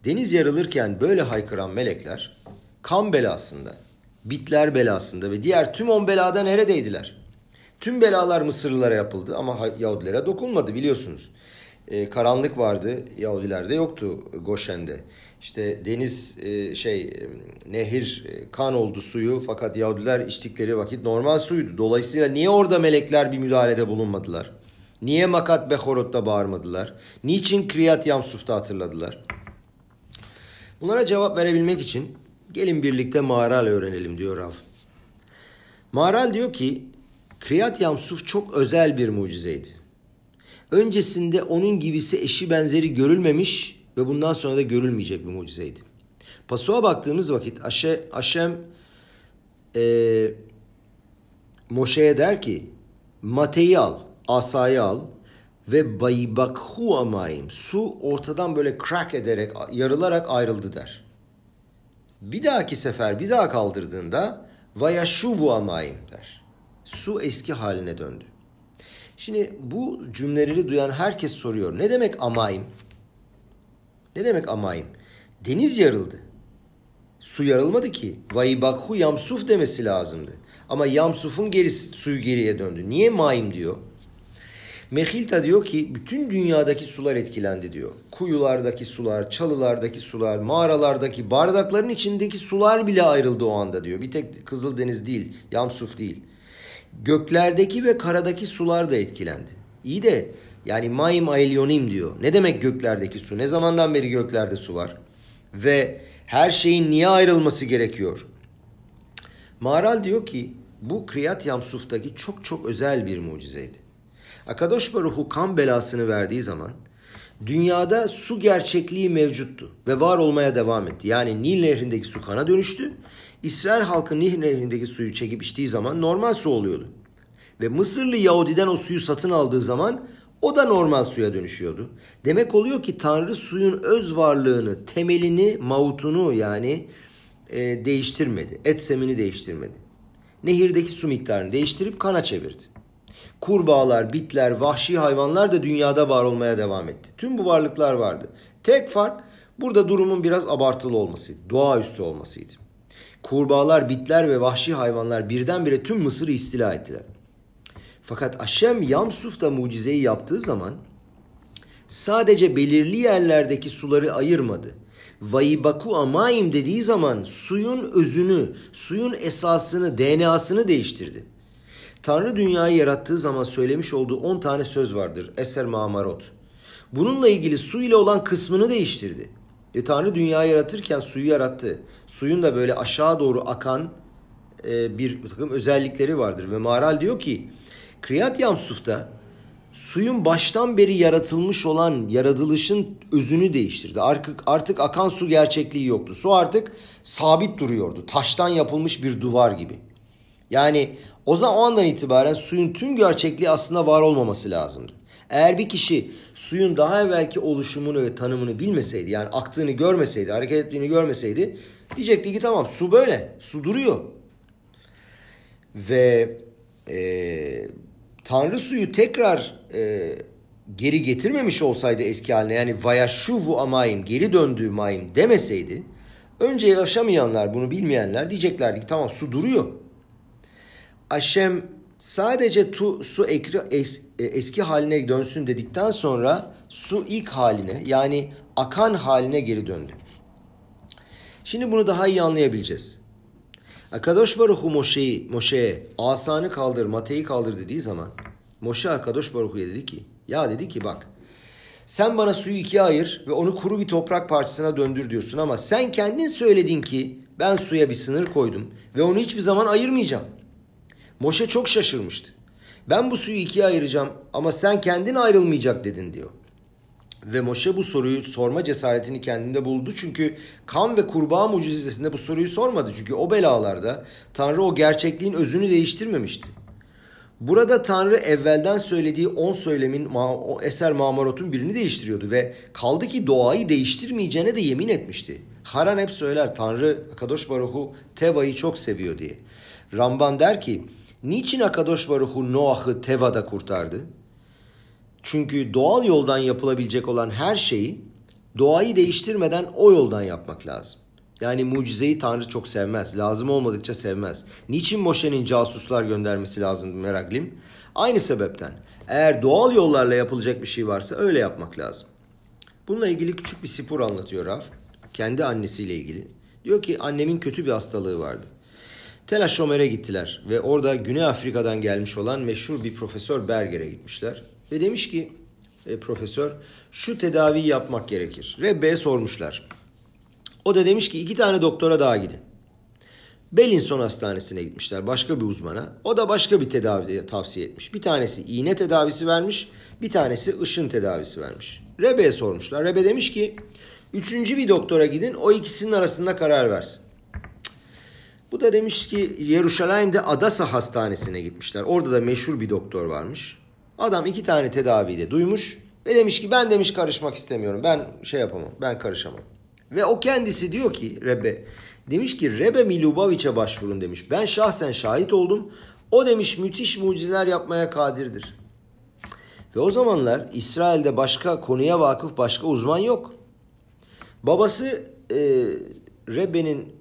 Deniz yarılırken böyle haykıran melekler kan belasında, bitler belasında ve diğer tüm on belada neredeydiler? Tüm belalar Mısırlılara yapıldı ama Yahudilere dokunmadı biliyorsunuz. Ee, karanlık vardı Yahudilerde yoktu Goşen'de. İşte deniz e, şey e, nehir e, kan oldu suyu fakat Yahudiler içtikleri vakit normal suydu. Dolayısıyla niye orada melekler bir müdahalede bulunmadılar? Niye Makat Behorot'ta bağırmadılar? Niçin Kriyat Yamsuf'ta hatırladılar? Bunlara cevap verebilmek için gelin birlikte Maral öğrenelim diyor Rav. Maral diyor ki Kriyat Yamsuf çok özel bir mucizeydi. Öncesinde onun gibisi eşi benzeri görülmemiş ve bundan sonra da görülmeyecek bir mucizeydi. Pasuğa baktığımız vakit Aşe, Aşem e, Moşe'ye der ki Mate'yi al, asayı al ve baybakhu amayim su ortadan böyle crack ederek yarılarak ayrıldı der. Bir dahaki sefer bir daha kaldırdığında vayashuvu amayim der su eski haline döndü. Şimdi bu cümleleri duyan herkes soruyor. Ne demek amayim? Ne demek amayim? Deniz yarıldı. Su yarılmadı ki. Vayibakhu yamsuf demesi lazımdı. Ama yamsufun gerisi, suyu geriye döndü. Niye mayim diyor? Mehilta diyor ki bütün dünyadaki sular etkilendi diyor. Kuyulardaki sular, çalılardaki sular, mağaralardaki, bardakların içindeki sular bile ayrıldı o anda diyor. Bir tek Kızıldeniz değil, Yamsuf değil göklerdeki ve karadaki sular da etkilendi. İyi de yani maim aelyonim diyor. Ne demek göklerdeki su? Ne zamandan beri göklerde su var? Ve her şeyin niye ayrılması gerekiyor? Maral diyor ki bu Kriyat Yamsuf'taki çok çok özel bir mucizeydi. Akadosh Baruhu kan belasını verdiği zaman dünyada su gerçekliği mevcuttu ve var olmaya devam etti. Yani Nil nehrindeki su kana dönüştü İsrail halkı Nil nehrindeki suyu çekip içtiği zaman normal su oluyordu. Ve Mısırlı Yahudi'den o suyu satın aldığı zaman o da normal suya dönüşüyordu. Demek oluyor ki Tanrı suyun öz varlığını, temelini, mavutunu yani e, değiştirmedi. Et semini değiştirmedi. Nehirdeki su miktarını değiştirip kana çevirdi. Kurbağalar, bitler, vahşi hayvanlar da dünyada var olmaya devam etti. Tüm bu varlıklar vardı. Tek fark burada durumun biraz abartılı olmasıydı. Doğaüstü olmasıydı. Kurbağalar, bitler ve vahşi hayvanlar birdenbire tüm Mısır'ı istila ettiler. Fakat Aşem Yamsuf da mucizeyi yaptığı zaman sadece belirli yerlerdeki suları ayırmadı. vayibaku amayim dediği zaman suyun özünü, suyun esasını, DNA'sını değiştirdi. Tanrı dünyayı yarattığı zaman söylemiş olduğu 10 tane söz vardır. Eser Mamarot. Bununla ilgili su ile olan kısmını değiştirdi. E, Tanrı dünyayı yaratırken suyu yarattı. Suyun da böyle aşağı doğru akan e, bir takım özellikleri vardır. Ve Maral diyor ki Kriyat Yamsuf'ta suyun baştan beri yaratılmış olan yaratılışın özünü değiştirdi. Artık, artık akan su gerçekliği yoktu. Su artık sabit duruyordu. Taştan yapılmış bir duvar gibi. Yani o zaman o andan itibaren suyun tüm gerçekliği aslında var olmaması lazımdı. Eğer bir kişi suyun daha evvelki oluşumunu ve tanımını bilmeseydi yani aktığını görmeseydi, hareket ettiğini görmeseydi diyecekti ki tamam su böyle, su duruyor. Ve e, Tanrı suyu tekrar e, geri getirmemiş olsaydı eski haline yani vayashuvu amayim geri döndüğü mayim demeseydi önce yaşamayanlar bunu bilmeyenler diyeceklerdi ki tamam su duruyor. Aşem sadece tu, su ekri, es, e, eski haline dönsün dedikten sonra su ilk haline yani akan haline geri döndü. Şimdi bunu daha iyi anlayabileceğiz. Akadosh Baruhu Moşe'yi, Moşe'ye asanı kaldır, mateyi kaldır dediği zaman Moşe Akadosh Baruhu'ya dedi ki ya dedi ki bak sen bana suyu ikiye ayır ve onu kuru bir toprak parçasına döndür diyorsun ama sen kendin söyledin ki ben suya bir sınır koydum ve onu hiçbir zaman ayırmayacağım. Moşe çok şaşırmıştı. Ben bu suyu ikiye ayıracağım ama sen kendin ayrılmayacak dedin diyor. Ve Moşe bu soruyu sorma cesaretini kendinde buldu. Çünkü kan ve kurbağa mucizesinde bu soruyu sormadı. Çünkü o belalarda Tanrı o gerçekliğin özünü değiştirmemişti. Burada Tanrı evvelden söylediği on söylemin o eser mamarotun birini değiştiriyordu ve kaldı ki doğayı değiştirmeyeceğine de yemin etmişti. Haran hep söyler Tanrı Akadosh Baruhu Teva'yı çok seviyor diye. Ramban der ki niçin Akadosh Baruhu Noah'ı Teva'da kurtardı? Çünkü doğal yoldan yapılabilecek olan her şeyi doğayı değiştirmeden o yoldan yapmak lazım. Yani mucizeyi Tanrı çok sevmez. Lazım olmadıkça sevmez. Niçin Moşe'nin casuslar göndermesi lazım Meraglim? Aynı sebepten. Eğer doğal yollarla yapılacak bir şey varsa öyle yapmak lazım. Bununla ilgili küçük bir spor anlatıyor Raf. Kendi annesiyle ilgili. Diyor ki annemin kötü bir hastalığı vardı. Tel Aşomer'e gittiler ve orada Güney Afrika'dan gelmiş olan meşhur bir profesör Berger'e gitmişler. Ve demiş ki e, profesör şu tedaviyi yapmak gerekir. Rebbe'ye sormuşlar. O da demiş ki iki tane doktora daha gidin. Bellinson Hastanesi'ne gitmişler başka bir uzmana. O da başka bir tedavi tavsiye etmiş. Bir tanesi iğne tedavisi vermiş, bir tanesi ışın tedavisi vermiş. Rebe'ye sormuşlar. Rebe demiş ki üçüncü bir doktora gidin o ikisinin arasında karar versin. Bu da demiş ki Yeruşalayim'de Adasa Hastanesi'ne gitmişler. Orada da meşhur bir doktor varmış. Adam iki tane tedaviyi de duymuş ve demiş ki ben demiş karışmak istemiyorum. Ben şey yapamam, ben karışamam. Ve o kendisi diyor ki Rebe, demiş ki Rebe Miluboviç'e başvurun demiş. Ben şahsen şahit oldum. O demiş müthiş mucizeler yapmaya kadirdir. Ve o zamanlar İsrail'de başka konuya vakıf başka uzman yok. Babası e, Rebbe'nin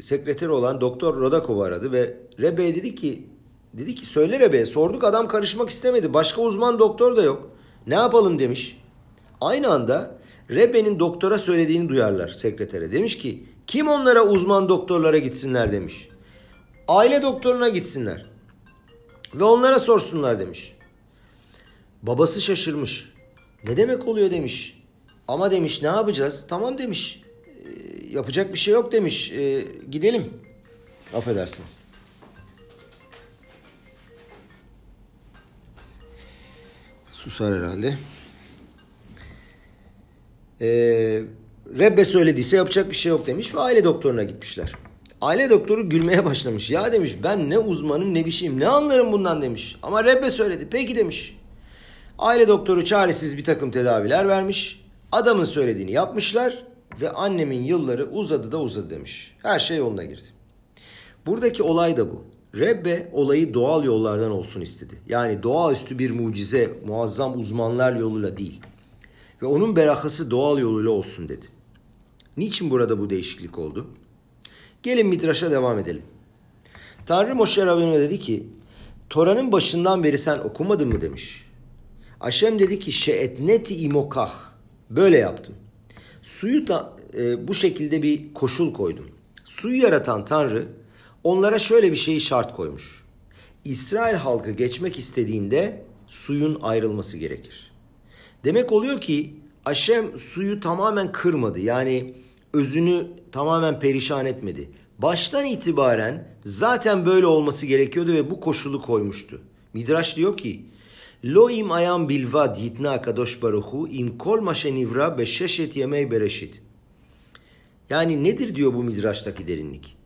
sekreteri olan Doktor Rodakov'u aradı ve Rebbe dedi ki dedi ki söyle Rebbe'ye sorduk adam karışmak istemedi. Başka uzman doktor da yok. Ne yapalım demiş. Aynı anda Rebbe'nin doktora söylediğini duyarlar sekretere. Demiş ki kim onlara uzman doktorlara gitsinler demiş. Aile doktoruna gitsinler. Ve onlara sorsunlar demiş. Babası şaşırmış. Ne demek oluyor demiş. Ama demiş ne yapacağız? Tamam demiş. Yapacak bir şey yok demiş. E, gidelim. Affedersiniz. Susar herhalde. Ee, Rebbe söylediyse yapacak bir şey yok demiş ve aile doktoruna gitmişler. Aile doktoru gülmeye başlamış. Ya demiş ben ne uzmanım ne bir şeyim ne anlarım bundan demiş. Ama Rebbe söyledi. Peki demiş. Aile doktoru çaresiz bir takım tedaviler vermiş. Adamın söylediğini yapmışlar ve annemin yılları uzadı da uzadı demiş. Her şey yoluna girdi. Buradaki olay da bu. Rebbe olayı doğal yollardan olsun istedi. Yani doğaüstü bir mucize, muazzam uzmanlar yoluyla değil. Ve onun berakası doğal yoluyla olsun dedi. Niçin burada bu değişiklik oldu? Gelin Midraş'a devam edelim. Tanrı Moşe Rabbeinu dedi ki, Tora'nın başından beri sen okumadın mı demiş. Aşem dedi ki, şeetneti imokah. Böyle yaptım. Suyu da e, bu şekilde bir koşul koydum. Suyu yaratan Tanrı onlara şöyle bir şeyi şart koymuş. İsrail halkı geçmek istediğinde suyun ayrılması gerekir. Demek oluyor ki Aşem suyu tamamen kırmadı. Yani özünü tamamen perişan etmedi. Baştan itibaren zaten böyle olması gerekiyordu ve bu koşulu koymuştu. Midraş diyor ki Lo im ayam bilvad yitna kadosh baruhu im kol maşenivra beşeşet yemey bereşit. Yani nedir diyor bu midraştaki derinlik?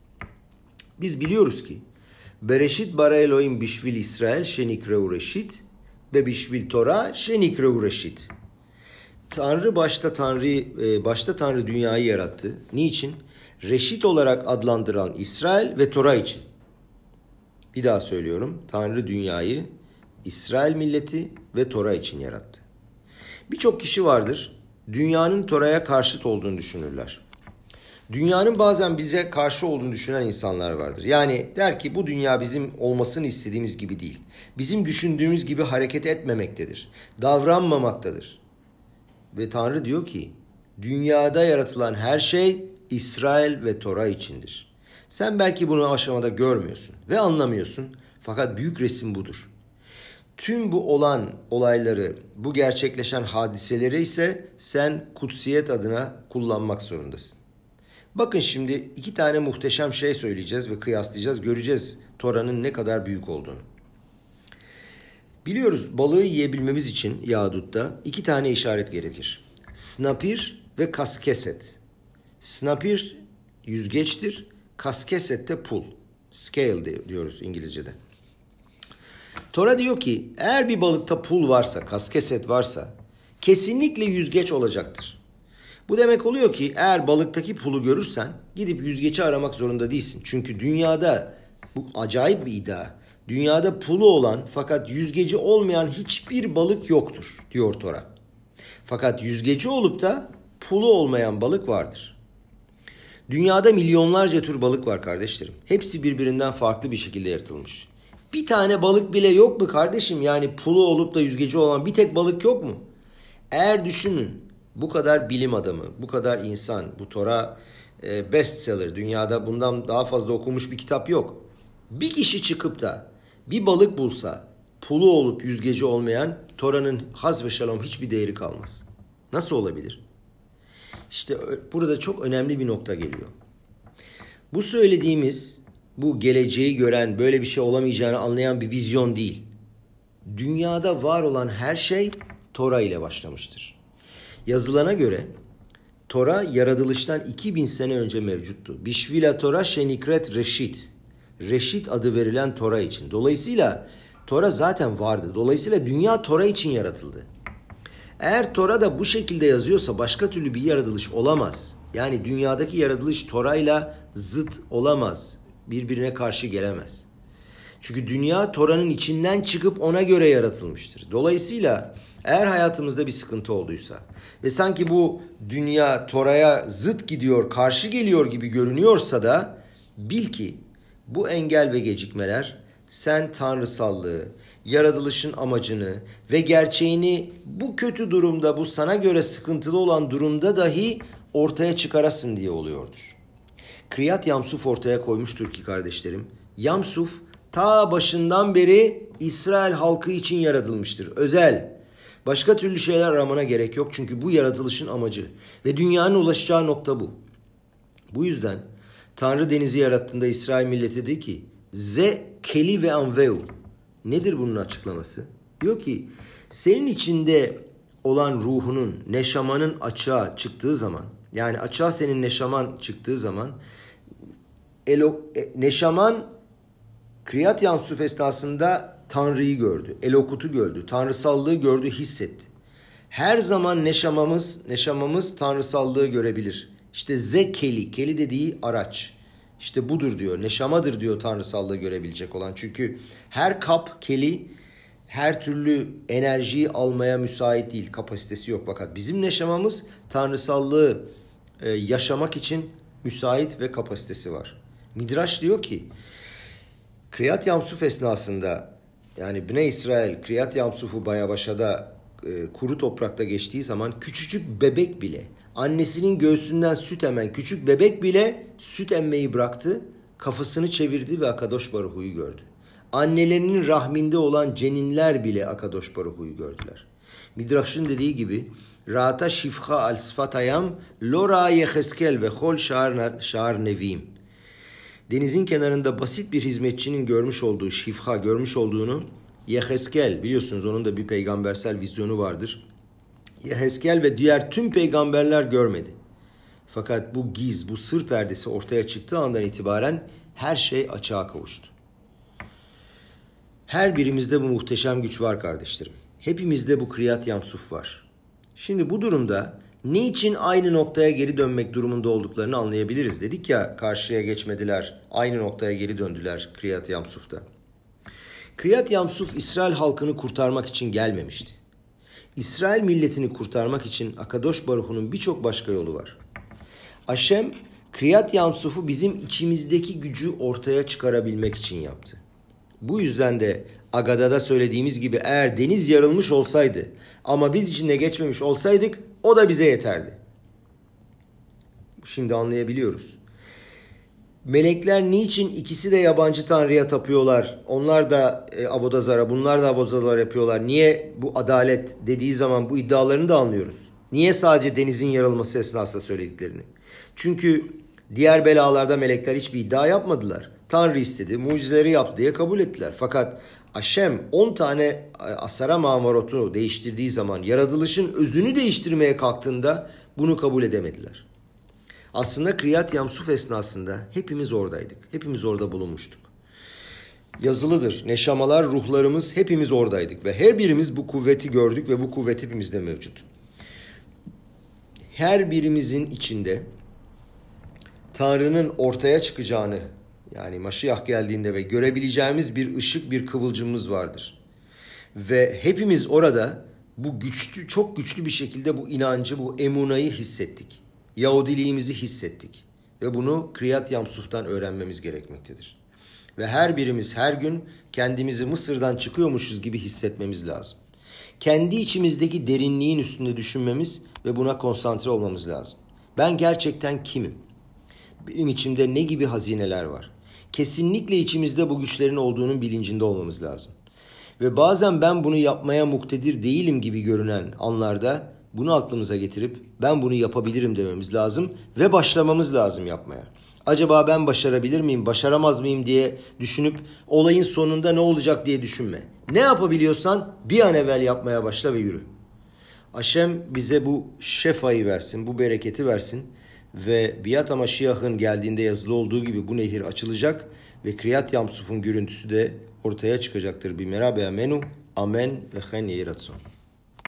Biz biliyoruz ki Bereşit bara Elohim bişvil İsrail şenikreu reşit ve bişvil Tora şenikreu reşit. Tanrı başta Tanrı e, başta Tanrı dünyayı yarattı. Niçin? Reşit olarak adlandıran İsrail ve Tora için. Bir daha söylüyorum. Tanrı dünyayı İsrail milleti ve Tora için yarattı. Birçok kişi vardır. Dünyanın Tora'ya karşıt olduğunu düşünürler. Dünyanın bazen bize karşı olduğunu düşünen insanlar vardır. Yani der ki bu dünya bizim olmasını istediğimiz gibi değil. Bizim düşündüğümüz gibi hareket etmemektedir. Davranmamaktadır. Ve Tanrı diyor ki dünyada yaratılan her şey İsrail ve Tora içindir. Sen belki bunu aşamada görmüyorsun ve anlamıyorsun fakat büyük resim budur. Tüm bu olan olayları, bu gerçekleşen hadiseleri ise sen kutsiyet adına kullanmak zorundasın. Bakın şimdi iki tane muhteşem şey söyleyeceğiz ve kıyaslayacağız. Göreceğiz Tora'nın ne kadar büyük olduğunu. Biliyoruz balığı yiyebilmemiz için Yahudut'ta iki tane işaret gerekir. Snapir ve kaskeset. Snapir yüzgeçtir. Kaskeset de pul. Scale diyoruz İngilizce'de. Tora diyor ki eğer bir balıkta pul varsa, kaskeset varsa kesinlikle yüzgeç olacaktır. Bu demek oluyor ki eğer balıktaki pulu görürsen gidip yüzgeci aramak zorunda değilsin. Çünkü dünyada bu acayip bir iddia. Dünyada pulu olan fakat yüzgeci olmayan hiçbir balık yoktur diyor Tora. Fakat yüzgeci olup da pulu olmayan balık vardır. Dünyada milyonlarca tür balık var kardeşlerim. Hepsi birbirinden farklı bir şekilde yaratılmış. Bir tane balık bile yok mu kardeşim? Yani pulu olup da yüzgeci olan bir tek balık yok mu? Eğer düşünün bu kadar bilim adamı, bu kadar insan, bu Tora e, bestseller, dünyada bundan daha fazla okunmuş bir kitap yok. Bir kişi çıkıp da bir balık bulsa, pulu olup yüzgeci olmayan Tora'nın haz ve şalom hiçbir değeri kalmaz. Nasıl olabilir? İşte burada çok önemli bir nokta geliyor. Bu söylediğimiz, bu geleceği gören, böyle bir şey olamayacağını anlayan bir vizyon değil. Dünyada var olan her şey Tora ile başlamıştır. Yazılana göre Tora yaratılıştan 2000 sene önce mevcuttu. Bişvila Tora şenikret reşit. Reşit adı verilen Tora için. Dolayısıyla Tora zaten vardı. Dolayısıyla dünya Tora için yaratıldı. Eğer Tora da bu şekilde yazıyorsa başka türlü bir yaratılış olamaz. Yani dünyadaki yaratılış Tora'yla zıt olamaz. Birbirine karşı gelemez. Çünkü dünya Tora'nın içinden çıkıp ona göre yaratılmıştır. Dolayısıyla eğer hayatımızda bir sıkıntı olduysa ve sanki bu dünya Tora'ya zıt gidiyor, karşı geliyor gibi görünüyorsa da bil ki bu engel ve gecikmeler sen tanrısallığı, yaratılışın amacını ve gerçeğini bu kötü durumda, bu sana göre sıkıntılı olan durumda dahi ortaya çıkarasın diye oluyordur. Kriyat Yamsuf ortaya koymuştur ki kardeşlerim. Yamsuf ta başından beri İsrail halkı için yaratılmıştır. Özel. Başka türlü şeyler aramana gerek yok çünkü bu yaratılışın amacı ve dünyanın ulaşacağı nokta bu. Bu yüzden Tanrı denizi yarattığında İsrail milleti dedi ki Ze keli ve anveu. Nedir bunun açıklaması? Diyor ki senin içinde olan ruhunun, neşamanın açığa çıktığı zaman yani açığa senin neşaman çıktığı zaman elo, e, neşaman Kriyat Yansuf esnasında Tanrı'yı gördü, Elokut'u gördü, tanrısallığı gördü, hissetti. Her zaman neşamamız, neşamamız tanrısallığı görebilir. İşte zekeli, keli dediği araç. İşte budur diyor, neşamadır diyor tanrısallığı görebilecek olan. Çünkü her kap, keli her türlü enerjiyi almaya müsait değil, kapasitesi yok. Fakat bizim neşamamız tanrısallığı e, yaşamak için müsait ve kapasitesi var. Midraş diyor ki, Kriyat Yamsuf esnasında yani Bne İsrail Kriyat Yamsuf'u Bayabaşa'da e, kuru toprakta geçtiği zaman küçücük bebek bile Annesinin göğsünden süt emen küçük bebek bile süt emmeyi bıraktı, kafasını çevirdi ve Akadosh Baruhu'yu gördü. Annelerinin rahminde olan ceninler bile Akadosh Baruhu'yu gördüler. Midrash'ın dediği gibi Rata şifha al sfatayam lora yeheskel ve hol şar nevim. Denizin kenarında basit bir hizmetçinin görmüş olduğu şifha görmüş olduğunu Yeheskel biliyorsunuz onun da bir peygambersel vizyonu vardır. Yeheskel ve diğer tüm peygamberler görmedi. Fakat bu giz, bu sır perdesi ortaya çıktığı andan itibaren her şey açığa kavuştu. Her birimizde bu muhteşem güç var kardeşlerim. Hepimizde bu kriyat yamsuf var. Şimdi bu durumda ne için aynı noktaya geri dönmek durumunda olduklarını anlayabiliriz. Dedik ya karşıya geçmediler, aynı noktaya geri döndüler Kriyat Yamsuf'ta. Kriyat Yamsuf İsrail halkını kurtarmak için gelmemişti. İsrail milletini kurtarmak için Akadosh Baruhu'nun birçok başka yolu var. Aşem Kriyat Yamsuf'u bizim içimizdeki gücü ortaya çıkarabilmek için yaptı. Bu yüzden de Agada'da söylediğimiz gibi eğer deniz yarılmış olsaydı ama biz içinde geçmemiş olsaydık o da bize yeterdi. Şimdi anlayabiliyoruz. Melekler niçin ikisi de yabancı tanrıya tapıyorlar? Onlar da e, abodazara, bunlar da abodazalar yapıyorlar. Niye bu adalet dediği zaman bu iddialarını da anlıyoruz. Niye sadece denizin yarılması esnasında söylediklerini? Çünkü diğer belalarda melekler hiçbir iddia yapmadılar. Tanrı istedi, mucizeleri yaptı diye kabul ettiler. Fakat Aşem 10 tane e, asara mamarotu değiştirdiği zaman yaratılışın özünü değiştirmeye kalktığında bunu kabul edemediler. Aslında Kriyat Yamsuf esnasında hepimiz oradaydık. Hepimiz orada bulunmuştuk. Yazılıdır. Neşamalar, ruhlarımız hepimiz oradaydık ve her birimiz bu kuvveti gördük ve bu kuvvet hepimizde mevcut. Her birimizin içinde Tanrı'nın ortaya çıkacağını yani Maşiyah geldiğinde ve görebileceğimiz bir ışık, bir kıvılcımımız vardır. Ve hepimiz orada bu güçlü, çok güçlü bir şekilde bu inancı, bu emunayı hissettik. Yahudiliğimizi hissettik. Ve bunu Kriyat Yamsuf'tan öğrenmemiz gerekmektedir. Ve her birimiz her gün kendimizi Mısır'dan çıkıyormuşuz gibi hissetmemiz lazım. Kendi içimizdeki derinliğin üstünde düşünmemiz ve buna konsantre olmamız lazım. Ben gerçekten kimim? Benim içimde ne gibi hazineler var? Kesinlikle içimizde bu güçlerin olduğunun bilincinde olmamız lazım. Ve bazen ben bunu yapmaya muktedir değilim gibi görünen anlarda bunu aklımıza getirip ben bunu yapabilirim dememiz lazım ve başlamamız lazım yapmaya. Acaba ben başarabilir miyim, başaramaz mıyım diye düşünüp olayın sonunda ne olacak diye düşünme. Ne yapabiliyorsan bir an evvel yapmaya başla ve yürü. Aşem bize bu şefayı versin, bu bereketi versin ve Biat Amaşiyah'ın geldiğinde yazılı olduğu gibi bu nehir açılacak ve Kriyat Yamsuf'un görüntüsü de ortaya çıkacaktır. Bir merabe amenu, amen ve hen yeratson.